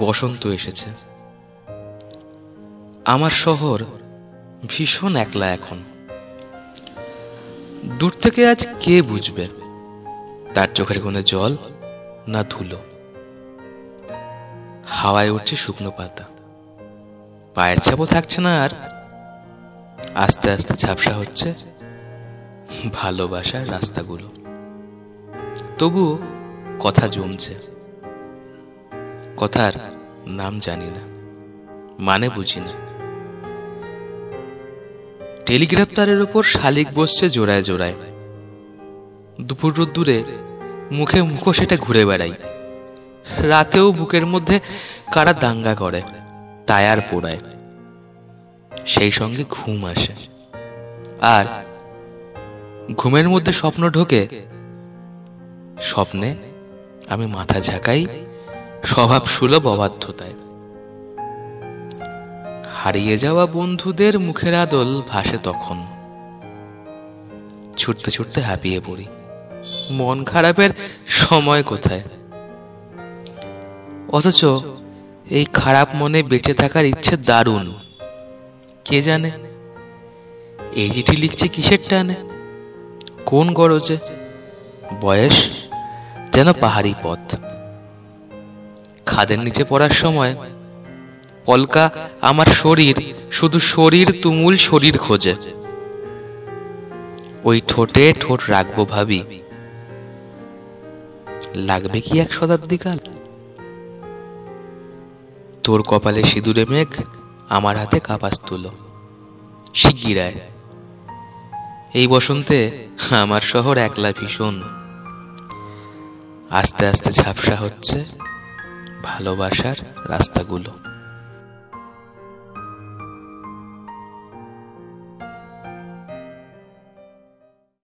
বসন্ত এসেছে। আমার শহর ভীষণ একলা এখন। দূর থেকে আজ কে বুঝবে? তার চোখের কোণে জল না ধুলো? হাওয়ায় উঠছে শুকনো পাতা। পায়ের ছাপও থাকছে না আর। আস্তে আস্তে ঝাপসা হচ্ছে ভালোবাসার রাস্তাগুলো। তবু কথা জমছে। কথার নাম জানি না মানে বুঝি না। টেলিগ্রাফ তারের উপর শালিক বসছে জোড়ায় জোড়ায়। দুপুর রোদ্দুরে মুখে মুখো সেটা ঘুরে বেড়াই। রাতেও বুকের মধ্যে কারা দাঙ্গা করে টায়ার পোড়ায়। সেই সঙ্গে ঘুম আসে। আর ঘুমের মধ্যে স্বপ্ন ঢোকে, স্বপ্নে আমি মাথা ঝাঁকাই স্বভাব সুলভ অবাধ্যতায়। হারিয়ে যাওয়া বন্ধুদের মুখের আদল ভাসে তখন। ছুটতে ছুটতে হাঁপিয়ে পড়ি। মন খারাপের সময় কোথায়? অথচ এই খারাপ মনে বেঁচে থাকার ইচ্ছে দারুণ। কে জানে? এই চিঠি লিখছে কিসের টানে? কোন গরজে? বয়স যেন পাহাড়ি পথ। খাদের নিচে পড়ার সময়, পলকা, আমার শরীর, শুধু শরীর তুমুল শরীর খোঁজে। ওই ঠোঁটে ঠোঁট রাখব ভাবি। লাগবে কি এক শতাব্দীকাল? তোর কপালে সিঁদুরে মেঘ, আমার হাতে কাপাস তুলো। শিগগিরায় এই বসন্তে আমার শহর একলা ভীষণ। আস্তে আস্তে ঝাপসা হচ্ছে। ভালোবাসার রাস্তাগুলো।